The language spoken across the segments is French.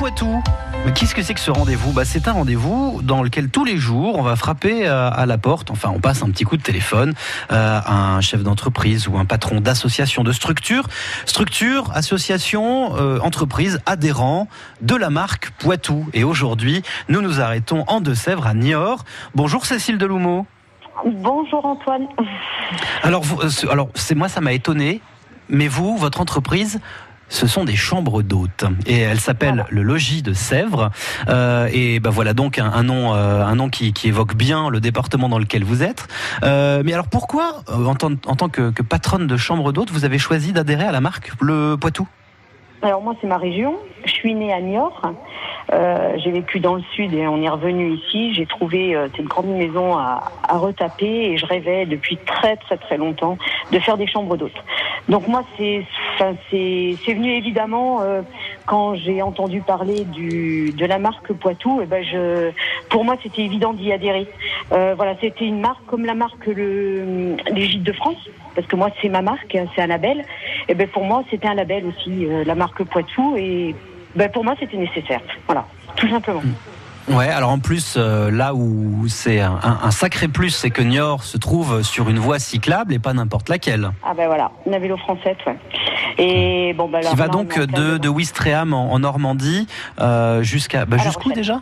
Poitou. Mais qu'est-ce que c'est que ce rendez-vous? Bah, C'est un rendez-vous dans lequel tous les jours on va frapper euh, à la porte, enfin on passe un petit coup de téléphone euh, à un chef d'entreprise ou un patron d'association, de structure, structure, association, euh, entreprise, adhérent de la marque Poitou. Et aujourd'hui, nous nous arrêtons en Deux-Sèvres à Niort. Bonjour Cécile Deloumeau. Bonjour Antoine. Alors, vous, alors c'est moi ça m'a étonné, mais vous, votre entreprise, ce sont des chambres d'hôtes et elle s'appelle le logis de Sèvres Euh, et ben voilà donc un, un nom euh, un nom qui, qui évoque bien le département dans lequel vous êtes. Euh, mais alors pourquoi euh, en tant, en tant que, que patronne de chambre d'hôtes vous avez choisi d'adhérer à la marque le Poitou? Alors moi c'est ma région. Je suis née à Niort. Euh, j'ai vécu dans le sud et on est revenu ici. J'ai trouvé euh, cette grande maison à, à retaper et je rêvais depuis très très très longtemps de faire des chambres d'hôtes. Donc moi c'est c'est c'est venu évidemment euh, quand j'ai entendu parler du de la marque Poitou. Et ben je pour moi c'était évident d'y adhérer. Euh, voilà c'était une marque comme la marque le les Gîtes de France parce que moi c'est ma marque c'est un label. Et ben pour moi c'était un label aussi euh, la marque Poitou et ben pour moi c'était nécessaire. Voilà tout simplement. Ouais, alors en plus, euh, là où c'est un, un- un sacré plus, c'est que Niort se trouve sur une voie cyclable et pas n'importe laquelle. Ah ben voilà, une vélo française, ouais. Et bon alors qui va donc de, de Ouistreham en, en Normandie euh, jusqu'à bah, jusqu'où Rochelle. déjà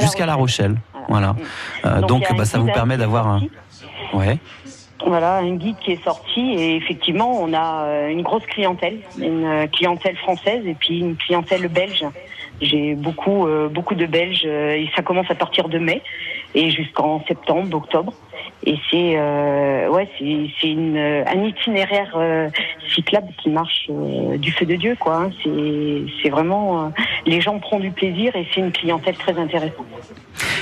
Jusqu'à La Rochelle. Voilà. Mm. Euh, donc bah, ça vous permet d'avoir un. Ouais. Voilà, un guide qui est sorti et effectivement, on a euh, une grosse clientèle, une clientèle française et puis une clientèle belge. J'ai beaucoup, euh, beaucoup de Belges et ça commence à partir de mai et jusqu'en septembre, octobre. Et c'est, euh, ouais, c'est, euh, un itinéraire euh, cyclable qui marche euh, du feu de Dieu, quoi. hein. C'est, c'est vraiment, les gens prennent du plaisir et c'est une clientèle très intéressante.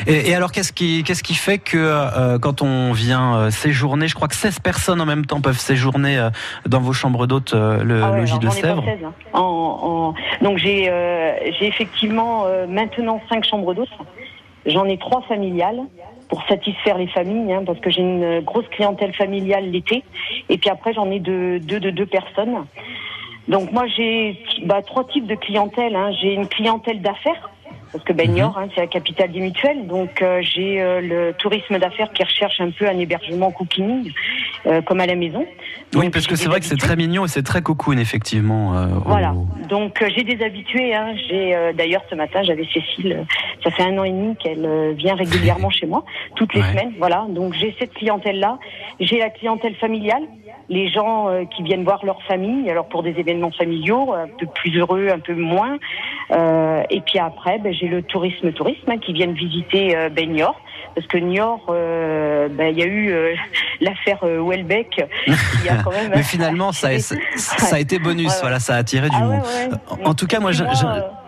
Et, et alors qu'est-ce qui qu'est-ce qui fait que quand on vient séjourner, je crois que 16 personnes en même temps peuvent séjourner dans vos chambres d'hôtes le Ah ouais, logis de Sèvres. 16, hein. En- en- Donc j'ai j'ai effectivement maintenant cinq chambres d'hôtes. J'en ai trois familiales pour satisfaire les familles, hein, parce que j'ai une grosse clientèle familiale l'été. Et puis après j'en ai deux, deux de deux personnes. Donc moi j'ai bah, trois types de clientèle. Hein. J'ai une clientèle d'affaires. Parce que ben, Mhm. Hein, c'est la capitale des mutuelles, donc euh, j'ai euh, le tourisme d'affaires qui recherche un peu un hébergement cooking, euh, comme à la maison. Oui, Donc, parce que c'est vrai que c'est très mignon et c'est très cocoon effectivement. euh, au- Voilà. Donc euh, j'ai des habitués. Hein. J'ai d'ailleurs ce matin j'avais Cécile. Ça fait un an et demi qu'elle vient régulièrement chez moi, toutes les Ouais. semaines. Voilà. Donc j'ai cette clientèle là. J'ai la clientèle familiale, les gens qui viennent voir leur famille. Alors pour des événements familiaux, un peu plus heureux, un peu moins. Et puis après, ben, j'ai le tourisme tourisme hein, qui viennent visiter ben, Niort. Parce que Niort, euh, ben, il y a eu euh, l'affaire euh, Welbeck qui a quand même. Mais finalement, ça, a été bonus. Ouais, ouais. Voilà, ça a attiré du Ah monde. ouais. En- En tout cas, moi, Et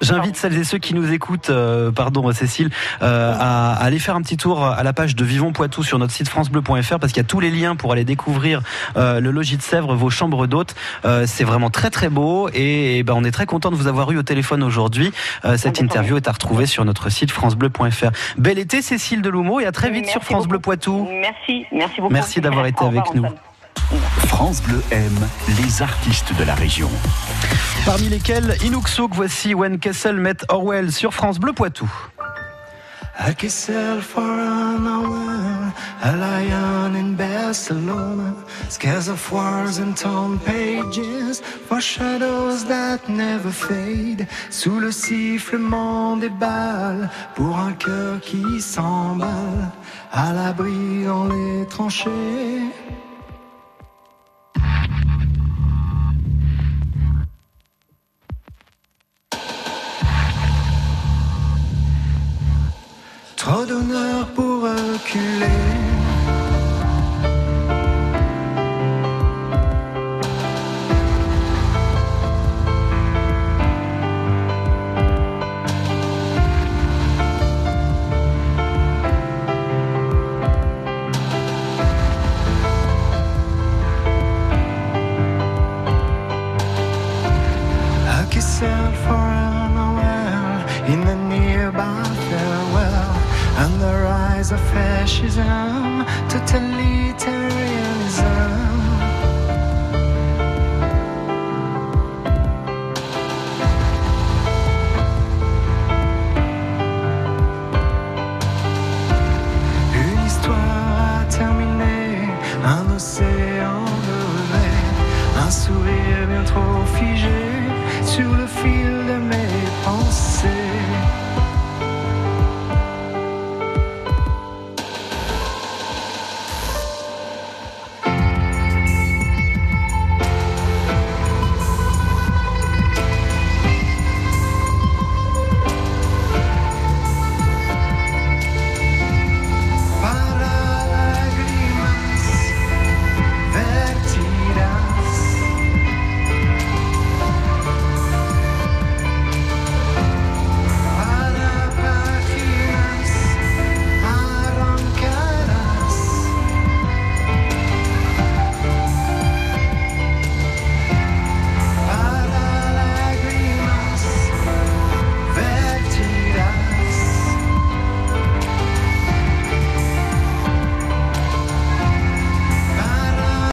J'invite celles et ceux qui nous écoutent, euh, pardon Cécile, euh, à, à aller faire un petit tour à la page de Vivons Poitou sur notre site francebleu.fr parce qu'il y a tous les liens pour aller découvrir euh, le logis de Sèvres, vos chambres d'hôtes. Euh, c'est vraiment très très beau et, et ben, on est très content de vous avoir eu au téléphone aujourd'hui. Euh, cette interview est à retrouver sur notre site francebleu.fr. Bel été Cécile Deloumeau et à très vite Merci sur France Bleu. Poitou. Merci, merci beaucoup. Merci d'avoir été avec nous. France Bleu aime les artistes de la région. Parmi lesquels Inuksouk, voici When Kessel met Orwell sur France Bleu Poitou. I sell for an hour a lion in Barcelona. Scares of wars and torn pages for shadows that never fade. Sous le sifflement des balles pour un cœur qui s'emballe. À l'abri dans les tranchées. D'honneur pour reculer. And the rise of fascism, totalitarianism. Une histoire à terminer, un océan de rêve, un sourire bien trop figé sur le fil de mes pensées.